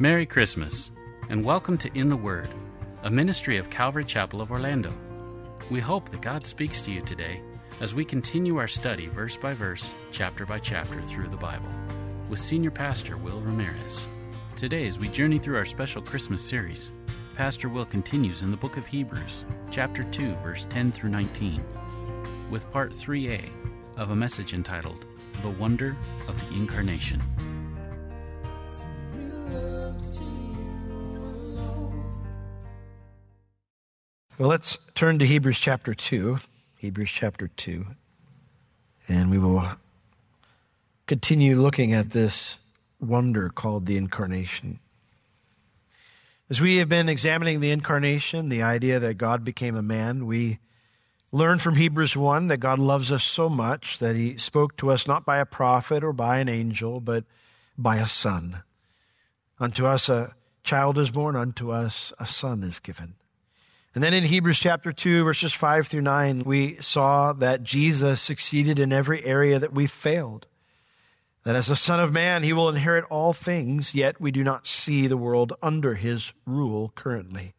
Merry Christmas, and welcome to In the Word, a ministry of Calvary Chapel of Orlando. We hope that God speaks to you today as we continue our study verse by verse, chapter by chapter through the Bible with Senior Pastor Will Ramirez. Today, as we journey through our special Christmas series, Pastor Will continues in the book of Hebrews, chapter 2, verse 10 through 19, with part 3a of a message entitled The Wonder of the Incarnation. Well, let's turn to Hebrews chapter 2. Hebrews chapter 2. And we will continue looking at this wonder called the incarnation. As we have been examining the incarnation, the idea that God became a man, we learn from Hebrews 1 that God loves us so much that he spoke to us not by a prophet or by an angel, but by a son. Unto us a child is born, unto us a son is given. And then in Hebrews chapter 2, verses 5 through 9, we saw that Jesus succeeded in every area that we failed. That as a Son of Man, he will inherit all things, yet we do not see the world under his rule currently.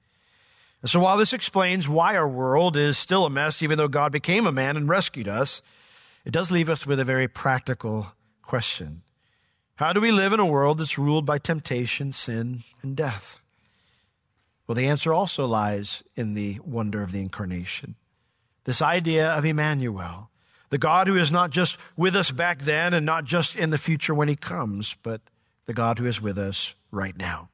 And so while this explains why our world is still a mess, even though God became a man and rescued us, it does leave us with a very practical question. How do we live in a world that's ruled by temptation, sin, and death? Well, the answer also lies in the wonder of the incarnation. This idea of Emmanuel, the God who is not just with us back then and not just in the future when he comes, but the God who is with us right now.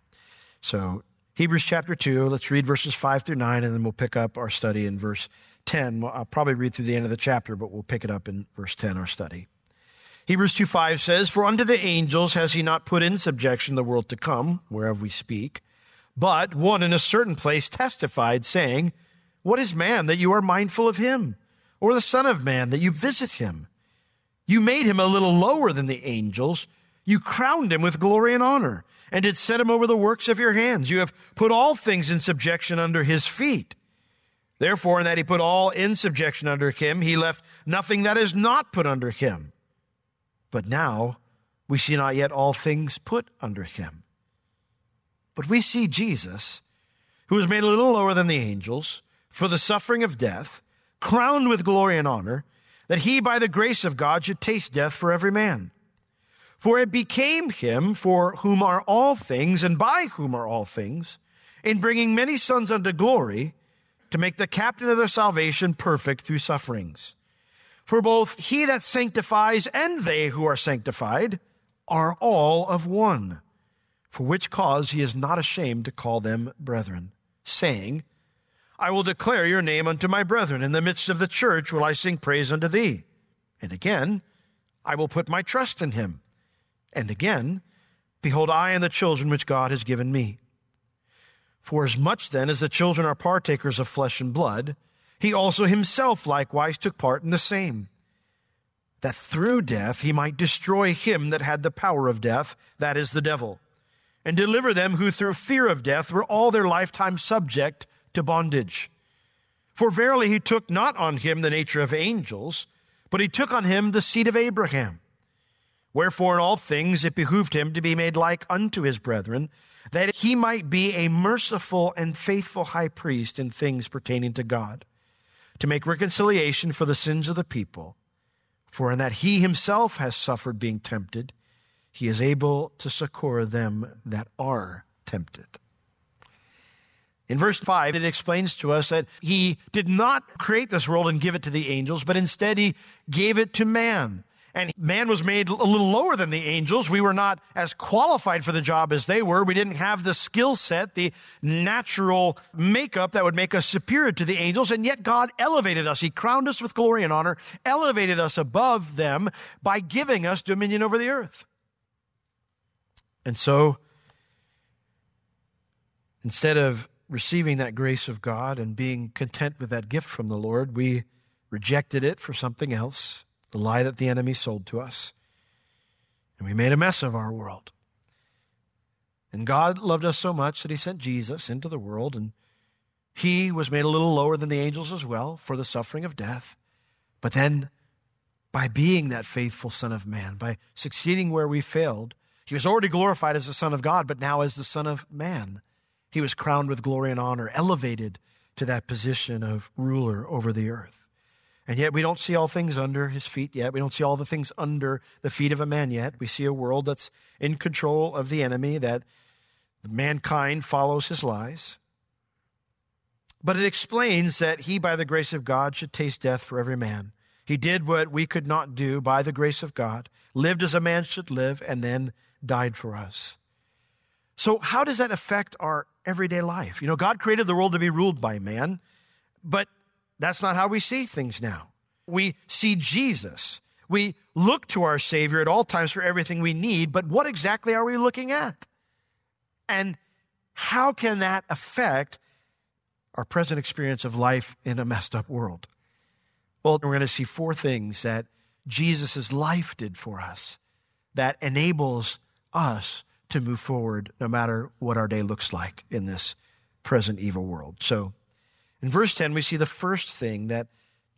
So, Hebrews chapter 2, let's read verses 5 through 9, and then we'll pick up our study in verse 10. I'll probably read through the end of the chapter, but we'll pick it up in verse 10, our study. Hebrews 2 5 says, For unto the angels has he not put in subjection the world to come, whereof we speak. But one in a certain place testified, saying, What is man that you are mindful of him? Or the Son of Man that you visit him? You made him a little lower than the angels. You crowned him with glory and honor, and did set him over the works of your hands. You have put all things in subjection under his feet. Therefore, in that he put all in subjection under him, he left nothing that is not put under him. But now we see not yet all things put under him. But we see Jesus, who was made a little lower than the angels, for the suffering of death, crowned with glory and honor, that he, by the grace of God, should taste death for every man. For it became him for whom are all things, and by whom are all things, in bringing many sons unto glory, to make the captain of their salvation perfect through sufferings. For both he that sanctifies and they who are sanctified are all of one for which cause he is not ashamed to call them brethren, saying, I will declare your name unto my brethren. In the midst of the church will I sing praise unto thee. And again, I will put my trust in him. And again, behold, I and the children which God has given me. For as much then as the children are partakers of flesh and blood, he also himself likewise took part in the same, that through death he might destroy him that had the power of death, that is the devil and deliver them who through fear of death were all their lifetime subject to bondage. For verily he took not on him the nature of angels, but he took on him the seed of Abraham. Wherefore in all things it behooved him to be made like unto his brethren, that he might be a merciful and faithful high priest in things pertaining to God, to make reconciliation for the sins of the people. For in that he himself has suffered being tempted, he is able to succor them that are tempted. In verse 5, it explains to us that he did not create this world and give it to the angels, but instead he gave it to man. And man was made a little lower than the angels. We were not as qualified for the job as they were. We didn't have the skill set, the natural makeup that would make us superior to the angels. And yet God elevated us. He crowned us with glory and honor, elevated us above them by giving us dominion over the earth. And so, instead of receiving that grace of God and being content with that gift from the Lord, we rejected it for something else, the lie that the enemy sold to us. And we made a mess of our world. And God loved us so much that he sent Jesus into the world, and he was made a little lower than the angels as well for the suffering of death. But then, by being that faithful Son of Man, by succeeding where we failed, he was already glorified as the Son of God, but now as the Son of Man. He was crowned with glory and honor, elevated to that position of ruler over the earth. And yet we don't see all things under his feet yet. We don't see all the things under the feet of a man yet. We see a world that's in control of the enemy, that mankind follows his lies. But it explains that he, by the grace of God, should taste death for every man. He did what we could not do by the grace of God, lived as a man should live, and then died for us. So, how does that affect our everyday life? You know, God created the world to be ruled by man, but that's not how we see things now. We see Jesus. We look to our Savior at all times for everything we need, but what exactly are we looking at? And how can that affect our present experience of life in a messed up world? Well, we're going to see four things that Jesus' life did for us that enables us to move forward no matter what our day looks like in this present evil world. So in verse 10, we see the first thing that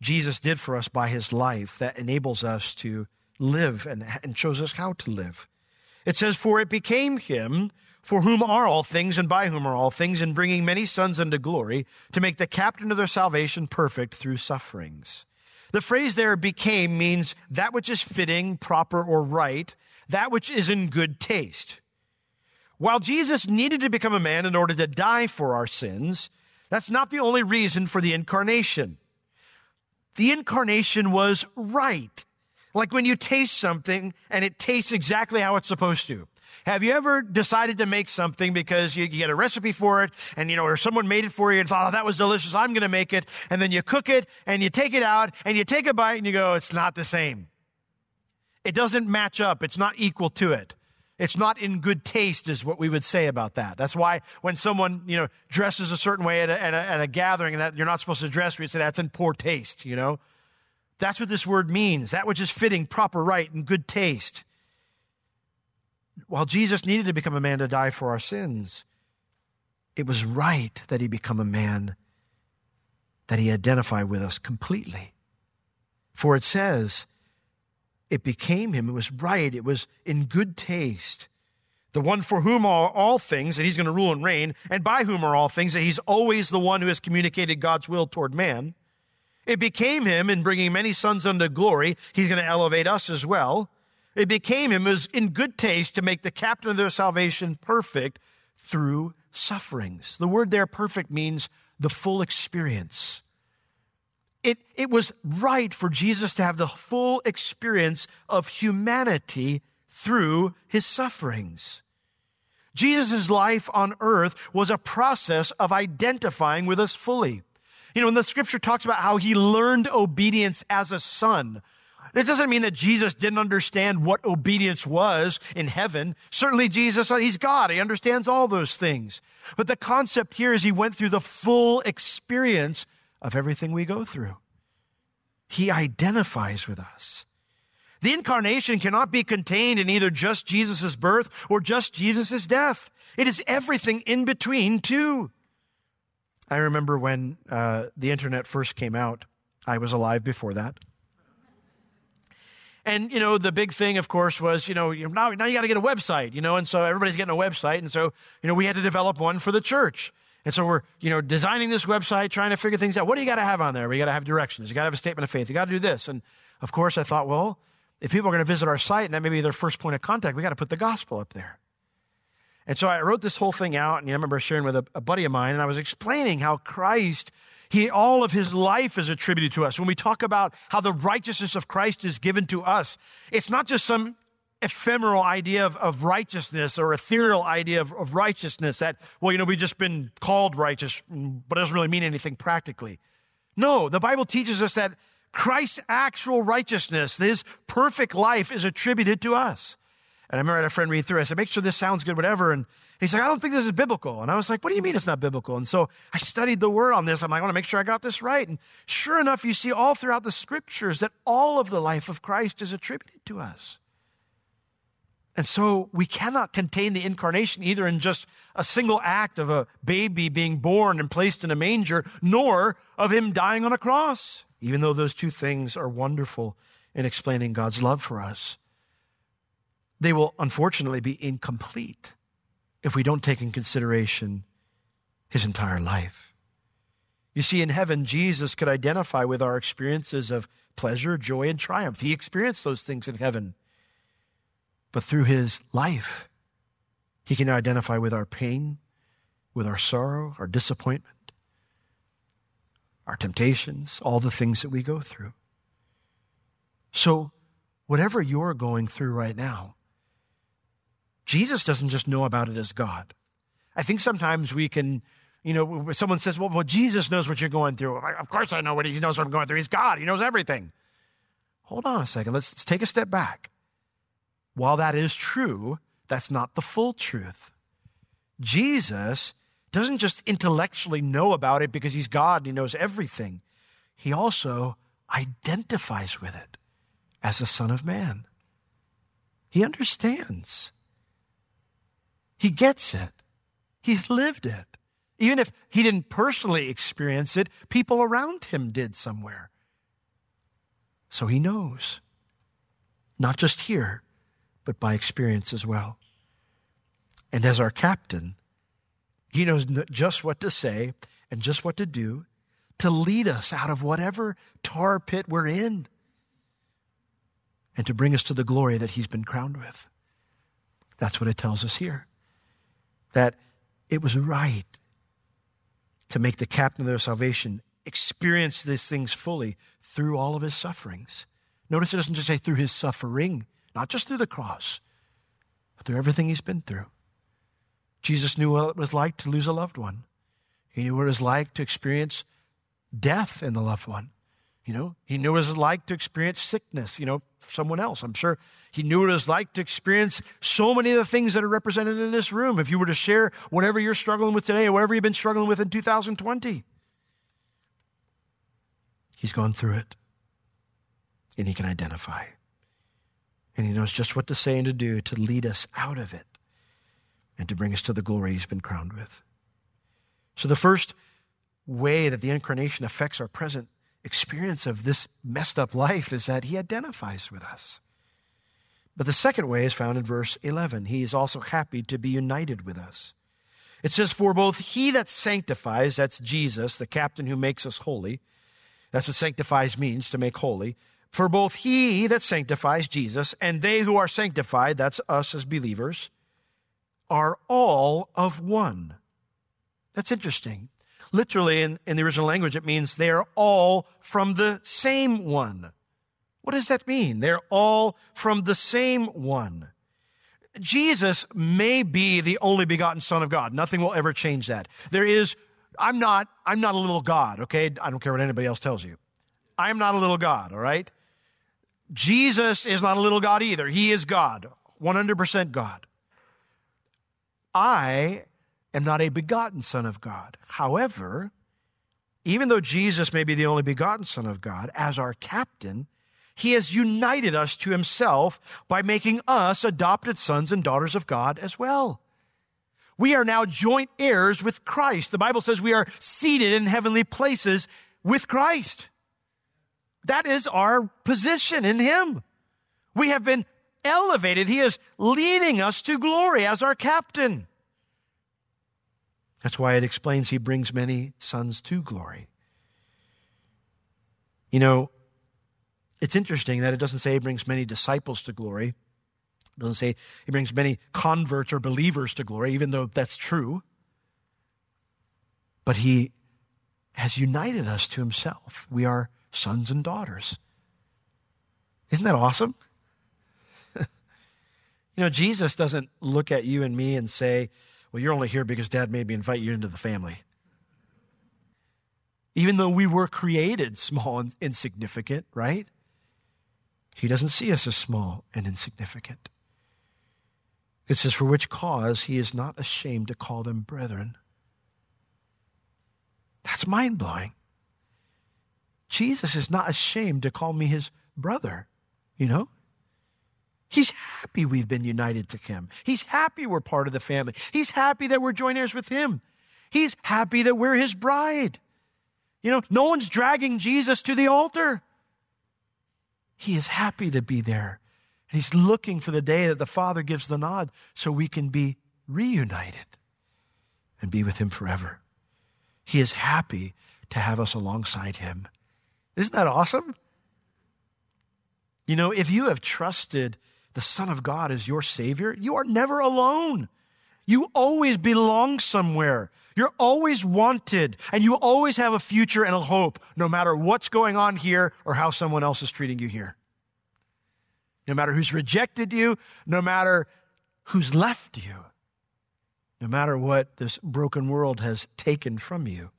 Jesus did for us by his life that enables us to live and, and shows us how to live. It says, For it became him for whom are all things and by whom are all things, in bringing many sons unto glory, to make the captain of their salvation perfect through sufferings. The phrase there became means that which is fitting, proper, or right, that which is in good taste. While Jesus needed to become a man in order to die for our sins, that's not the only reason for the incarnation. The incarnation was right. Like when you taste something and it tastes exactly how it's supposed to. Have you ever decided to make something because you, get a recipe for it and you know, or someone made it for you and thought, oh, that was delicious. I'm going to make it. And then you cook it and you take it out and you take a bite and you go, it's not the same. It doesn't match up. It's not equal to it. It's not in good taste, is what we would say about that. That's why when someone, you know, dresses a certain way at a, at a, at a gathering and that you're not supposed to dress, we say that's in poor taste, you know? That's what this word means. That which is fitting, proper, right, and good taste. While Jesus needed to become a man to die for our sins, it was right that he become a man, that he identify with us completely. For it says, it became him. It was right. It was in good taste. The one for whom are all things, that he's going to rule and reign, and by whom are all things, that he's always the one who has communicated God's will toward man. It became him in bringing many sons unto glory. He's going to elevate us as well. It became him as in good taste to make the captain of their salvation perfect through sufferings. The word there perfect means the full experience. It, it was right for Jesus to have the full experience of humanity through his sufferings. Jesus' life on earth was a process of identifying with us fully. You know, when the scripture talks about how he learned obedience as a son, it doesn't mean that Jesus didn't understand what obedience was in heaven. Certainly Jesus, uh, he's God. He understands all those things. But the concept here is he went through the full experience of everything we go through. He identifies with us. The incarnation cannot be contained in either just Jesus' birth or just Jesus' death. It is everything in between, too. I remember when uh, the internet first came out, I was alive before that. And, you know, the big thing, of course, was, you know, now, now you got to get a website, you know, and so everybody's getting a website. And so, you know, we had to develop one for the church. And so we're, you know, designing this website, trying to figure things out. What do you got to have on there? We got to have directions. You got to have a statement of faith. You got to do this. And of course, I thought, well, if people are going to visit our site and that may be their first point of contact, we got to put the gospel up there. And so I wrote this whole thing out, and I remember sharing with a, a buddy of mine, and I was explaining how Christ, he, all of his life is attributed to us. When we talk about how the righteousness of Christ is given to us, it's not just some ephemeral idea of, of righteousness or ethereal idea of, of righteousness that, well, you know, we've just been called righteous, but it doesn't really mean anything practically. No, the Bible teaches us that Christ's actual righteousness, his perfect life, is attributed to us. And I remember I had a friend read through. I said, make sure this sounds good, whatever. And he's like, I don't think this is biblical. And I was like, what do you mean it's not biblical? And so I studied the word on this. I'm like, I want to make sure I got this right. And sure enough, you see all throughout the scriptures that all of the life of Christ is attributed to us. And so we cannot contain the incarnation either in just a single act of a baby being born and placed in a manger, nor of him dying on a cross, even though those two things are wonderful in explaining God's love for us. They will unfortunately be incomplete if we don't take in consideration his entire life. You see, in heaven, Jesus could identify with our experiences of pleasure, joy, and triumph. He experienced those things in heaven. But through his life, he can identify with our pain, with our sorrow, our disappointment, our temptations, all the things that we go through. So, whatever you're going through right now, Jesus doesn't just know about it as God. I think sometimes we can, you know, someone says, well, well, Jesus knows what you're going through. Of course I know what he knows what I'm going through. He's God. He knows everything. Hold on a second. Let's, let's take a step back. While that is true, that's not the full truth. Jesus doesn't just intellectually know about it because he's God and he knows everything. He also identifies with it as a son of man. He understands. He gets it. He's lived it. Even if he didn't personally experience it, people around him did somewhere. So he knows. Not just here, but by experience as well. And as our captain, he knows just what to say and just what to do to lead us out of whatever tar pit we're in and to bring us to the glory that he's been crowned with. That's what it tells us here. That it was right to make the captain of their salvation experience these things fully through all of his sufferings. Notice it doesn't just say through his suffering, not just through the cross, but through everything he's been through. Jesus knew what it was like to lose a loved one. He knew what it was like to experience death in the loved one. You know, he knew what it was like to experience sickness, you know, someone else. I'm sure he knew what it was like to experience so many of the things that are represented in this room. If you were to share whatever you're struggling with today or whatever you've been struggling with in 2020, he's gone through it and he can identify. And he knows just what to say and to do to lead us out of it and to bring us to the glory he's been crowned with. So, the first way that the incarnation affects our present experience of this messed up life is that he identifies with us. But the second way is found in verse 11. He is also happy to be united with us. It says, For both he that sanctifies, that's Jesus, the captain who makes us holy, that's what sanctifies means, to make holy, for both he that sanctifies Jesus and they who are sanctified, that's us as believers, are all of one. That's interesting. Literally, in, in the original language, it means they are all from the same one. What does that mean? They're all from the same one. Jesus may be the only begotten Son of God. Nothing will ever change that. There is, I'm not, I'm not a little God, okay? I don't care what anybody else tells you. I'm not a little God, all right? Jesus is not a little God either. He is God, 100% God. I am not a begotten Son of God. However, even though Jesus may be the only begotten Son of God, as our captain, he has united us to himself by making us adopted sons and daughters of God as well. We are now joint heirs with Christ. The Bible says we are seated in heavenly places with Christ. That is our position in Him. We have been elevated. He is leading us to glory as our captain. That's why it explains He brings many sons to glory. You know, it's interesting that it doesn't say He brings many disciples to glory, It doesn't say he brings many converts or believers to glory, even though that's true. But he has united us to himself. We are sons and daughters. Isn't that awesome? you know, Jesus doesn't look at you and me and say, Well, you're only here because dad made me invite you into the family. Even though we were created small and insignificant, right? He doesn't see us as small and insignificant. It says, For which cause he is not ashamed to call them brethren. That's mind blowing. Jesus is not ashamed to call me his brother, you know? He's happy we've been united to him. He's happy we're part of the family. He's happy that we're joint heirs with him. He's happy that we're his bride. You know, no one's dragging Jesus to the altar. He is happy to be there. And he's looking for the day that the Father gives the nod so we can be reunited and be with him forever. He is happy to have us alongside him. Isn't that awesome? You know, if you have trusted the Son of God as your Savior, you are never alone. You always belong somewhere. You're always wanted, and you always have a future and a hope, no matter what's going on here or how someone else is treating you here. No matter who's rejected you, no matter who's left you no matter what this broken world has taken from you.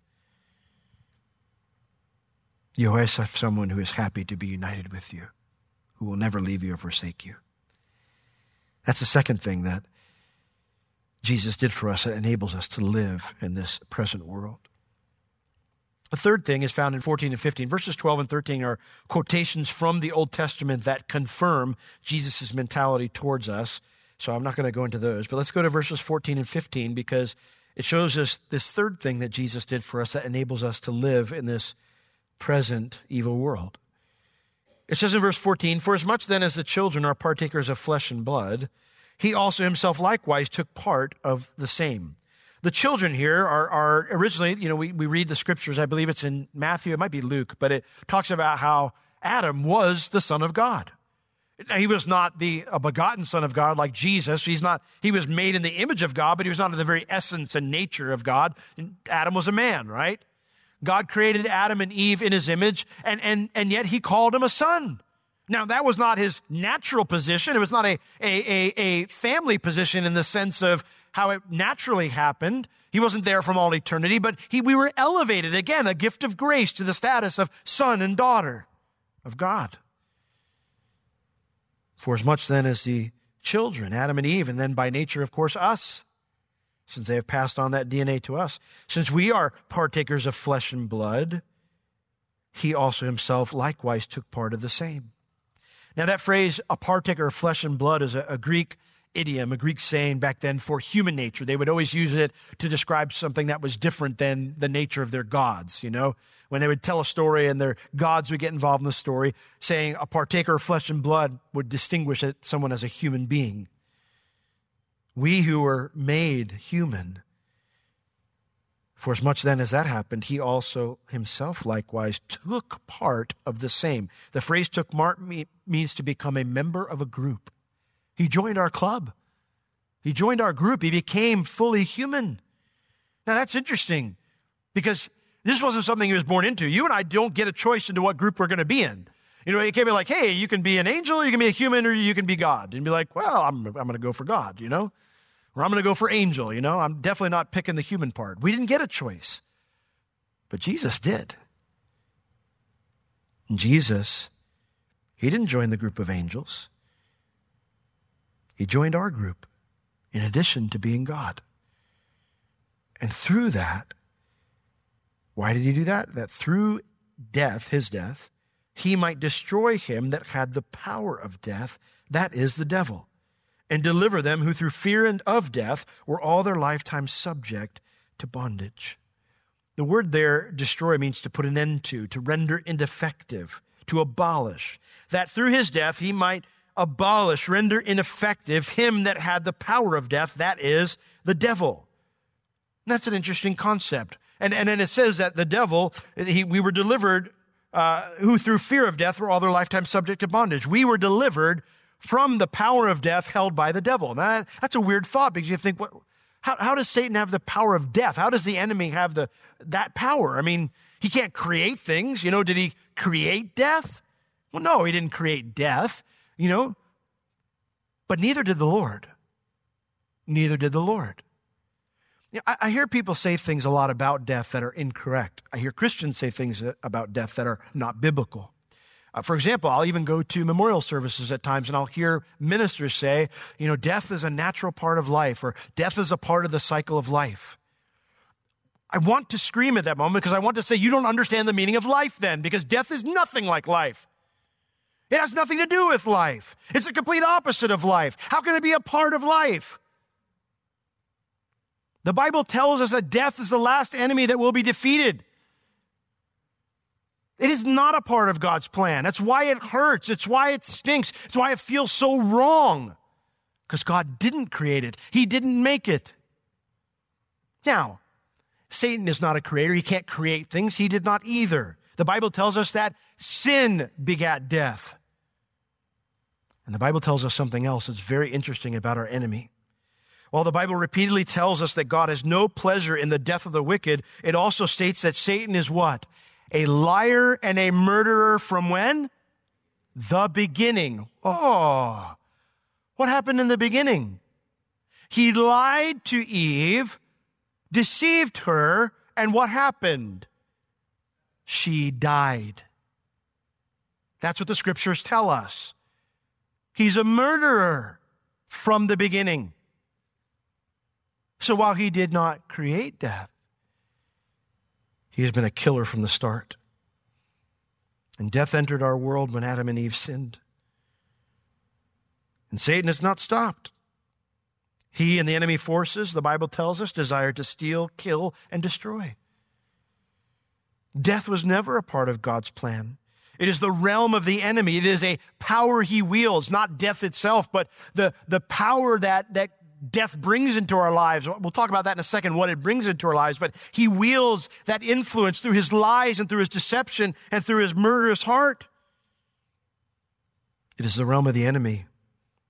You always have someone who is happy to be united with you, who will never leave you or forsake you. That's the second thing that Jesus did for us that enables us to live in this present world. The third thing is found in 14 and 15. Verses 12 and 13 are quotations from the Old Testament that confirm Jesus' mentality towards us. So I'm not going to go into those, but let's go to verses 14 and 15 because it shows us this third thing that Jesus did for us that enables us to live in this present evil world. It says in verse 14, For as much then as the children are partakers of flesh and blood, he also himself likewise took part of the same. The children here are, are originally, you know, we, we read the scriptures, I believe it's in Matthew, it might be Luke, but it talks about how Adam was the son of God. He was not the a begotten son of God like Jesus. He's not, he was made in the image of God, but he was not in the very essence and nature of God. And Adam was a man, right? God created Adam and Eve in his image, and, and, and yet he called him a son. Now, that was not his natural position. It was not a, a, a, a family position in the sense of how it naturally happened. He wasn't there from all eternity, but he, we were elevated again, a gift of grace to the status of son and daughter of God. For as much then as the children, Adam and Eve, and then by nature, of course, us, since they have passed on that DNA to us, since we are partakers of flesh and blood, he also himself likewise took part of the same. Now, that phrase, a partaker of flesh and blood, is a, a Greek idiom, a Greek saying back then for human nature. They would always use it to describe something that was different than the nature of their gods, you know? When they would tell a story and their gods would get involved in the story, saying a partaker of flesh and blood would distinguish it, someone as a human being. We who were made human, for as much then as that happened, he also himself likewise took part of the same. The phrase took part means to become a member of a group. He joined our club. He joined our group. He became fully human. Now that's interesting because this wasn't something he was born into. You and I don't get a choice into what group we're going to be in. You know, it can't be like, hey, you can be an angel, you can be a human, or you can be God. And be like, well, I'm, I'm going to go for God, you know? Or I'm going to go for angel, you know? I'm definitely not picking the human part. We didn't get a choice. But Jesus did. And Jesus, he didn't join the group of angels. He joined our group in addition to being God. And through that, why did he do that? That through death, his death, he might destroy him that had the power of death, that is the devil, and deliver them who through fear and of death were all their lifetime subject to bondage. The word there, destroy, means to put an end to, to render ineffective, to abolish. That through his death he might abolish, render ineffective him that had the power of death, that is, the devil. And that's an interesting concept. And, and then it says that the devil, he, we were delivered, uh, who through fear of death were all their lifetime subject to bondage. We were delivered from the power of death held by the devil. Now, that's a weird thought because you think, what, how, how does Satan have the power of death? How does the enemy have the, that power? I mean, he can't create things. You know, did he create death? Well, no, he didn't create death, you know, but neither did the Lord. Neither did the Lord. You know, I, I hear people say things a lot about death that are incorrect. I hear Christians say things about death that are not biblical. Uh, for example, I'll even go to memorial services at times and I'll hear ministers say, you know, death is a natural part of life or death is a part of the cycle of life. I want to scream at that moment because I want to say, you don't understand the meaning of life then, because death is nothing like life. It has nothing to do with life. It's the complete opposite of life. How can it be a part of life? The Bible tells us that death is the last enemy that will be defeated. It is not a part of God's plan. That's why it hurts. It's why it stinks. It's why it feels so wrong. Because God didn't create it, He didn't make it. Now, Satan is not a creator. He can't create things. He did not either. The Bible tells us that sin begat death. And the Bible tells us something else that's very interesting about our enemy. While the Bible repeatedly tells us that God has no pleasure in the death of the wicked, it also states that Satan is what? A liar and a murderer from when? The beginning. Oh, what happened in the beginning? He lied to Eve deceived her, and what happened? She died. That's what the scriptures tell us. He's a murderer from the beginning. So while he did not create death, he has been a killer from the start. And death entered our world when Adam and Eve sinned. And Satan has not stopped. He and the enemy forces, the Bible tells us, desire to steal, kill, and destroy. Death was never a part of God's plan. It is the realm of the enemy. It is a power he wields, not death itself, but the, the power that, that death brings into our lives. We'll talk about that in a second, what it brings into our lives, but he wields that influence through his lies and through his deception and through his murderous heart. It is the realm of the enemy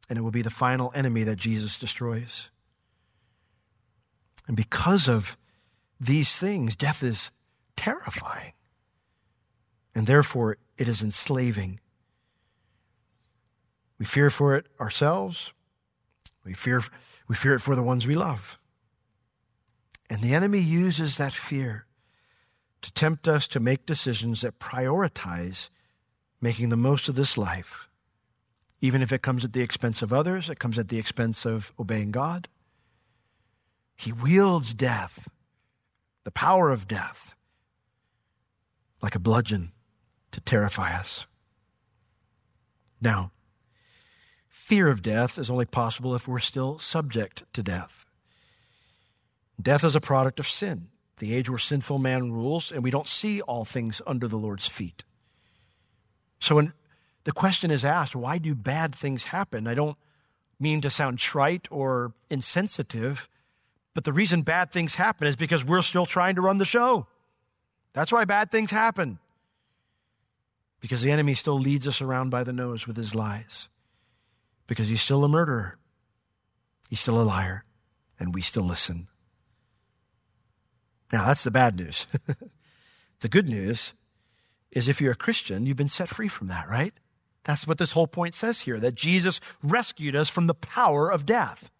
and it will be the final enemy that Jesus destroys. And because of these things, death is terrifying. And therefore, it is enslaving. We fear for it ourselves. We fear, we fear it for the ones we love. And the enemy uses that fear to tempt us to make decisions that prioritize making the most of this life even if it comes at the expense of others, it comes at the expense of obeying God. He wields death, the power of death, like a bludgeon to terrify us. Now, fear of death is only possible if we're still subject to death. Death is a product of sin, the age where sinful man rules, and we don't see all things under the Lord's feet. So, when the question is asked why do bad things happen? I don't mean to sound trite or insensitive, but the reason bad things happen is because we're still trying to run the show. That's why bad things happen. Because the enemy still leads us around by the nose with his lies. Because he's still a murderer. He's still a liar. And we still listen. Now, that's the bad news. the good news is if you're a Christian, you've been set free from that, right? That's what this whole point says here that Jesus rescued us from the power of death.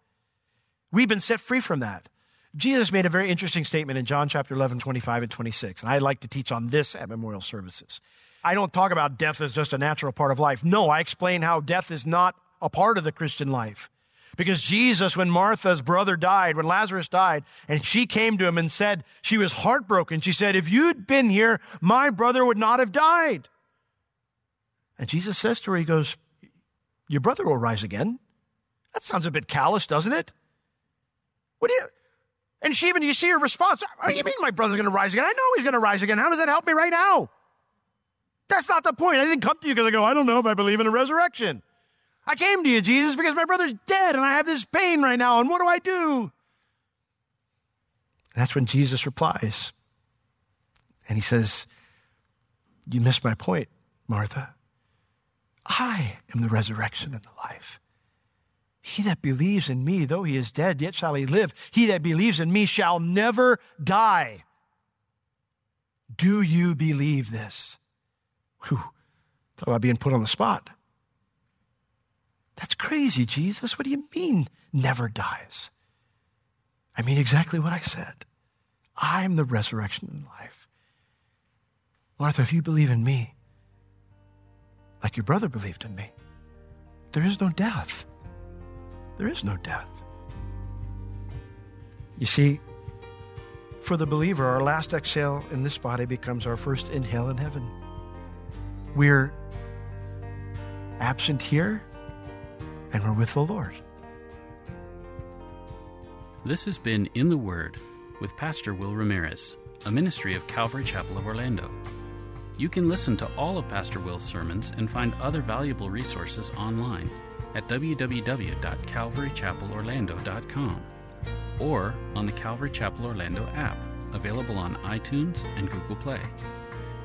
We've been set free from that. Jesus made a very interesting statement in John chapter 11, 25 and 26. And I like to teach on this at memorial services. I don't talk about death as just a natural part of life. No, I explain how death is not a part of the Christian life. Because Jesus, when Martha's brother died, when Lazarus died, and she came to him and said, she was heartbroken. She said, If you'd been here, my brother would not have died. And Jesus says to her, He goes, Your brother will rise again. That sounds a bit callous, doesn't it? What do you. And she even, you see her response. What do you mean my brother's going to rise again? I know he's going to rise again. How does that help me right now? That's not the point. I didn't come to you because I go, I don't know if I believe in a resurrection. I came to you, Jesus, because my brother's dead and I have this pain right now. And what do I do? That's when Jesus replies. And he says, You missed my point, Martha. I am the resurrection and the life. He that believes in me, though he is dead, yet shall he live. He that believes in me shall never die. Do you believe this? Whew. Talk about being put on the spot. That's crazy, Jesus. What do you mean, never dies? I mean exactly what I said. I'm the resurrection and life. Martha, if you believe in me, like your brother believed in me, there is no death. There is no death. You see, for the believer, our last exhale in this body becomes our first inhale in heaven. We're absent here and we're with the Lord. This has been In the Word with Pastor Will Ramirez, a ministry of Calvary Chapel of Orlando. You can listen to all of Pastor Will's sermons and find other valuable resources online at www.calvarychapelorlando.com or on the Calvary Chapel Orlando app, available on iTunes and Google Play.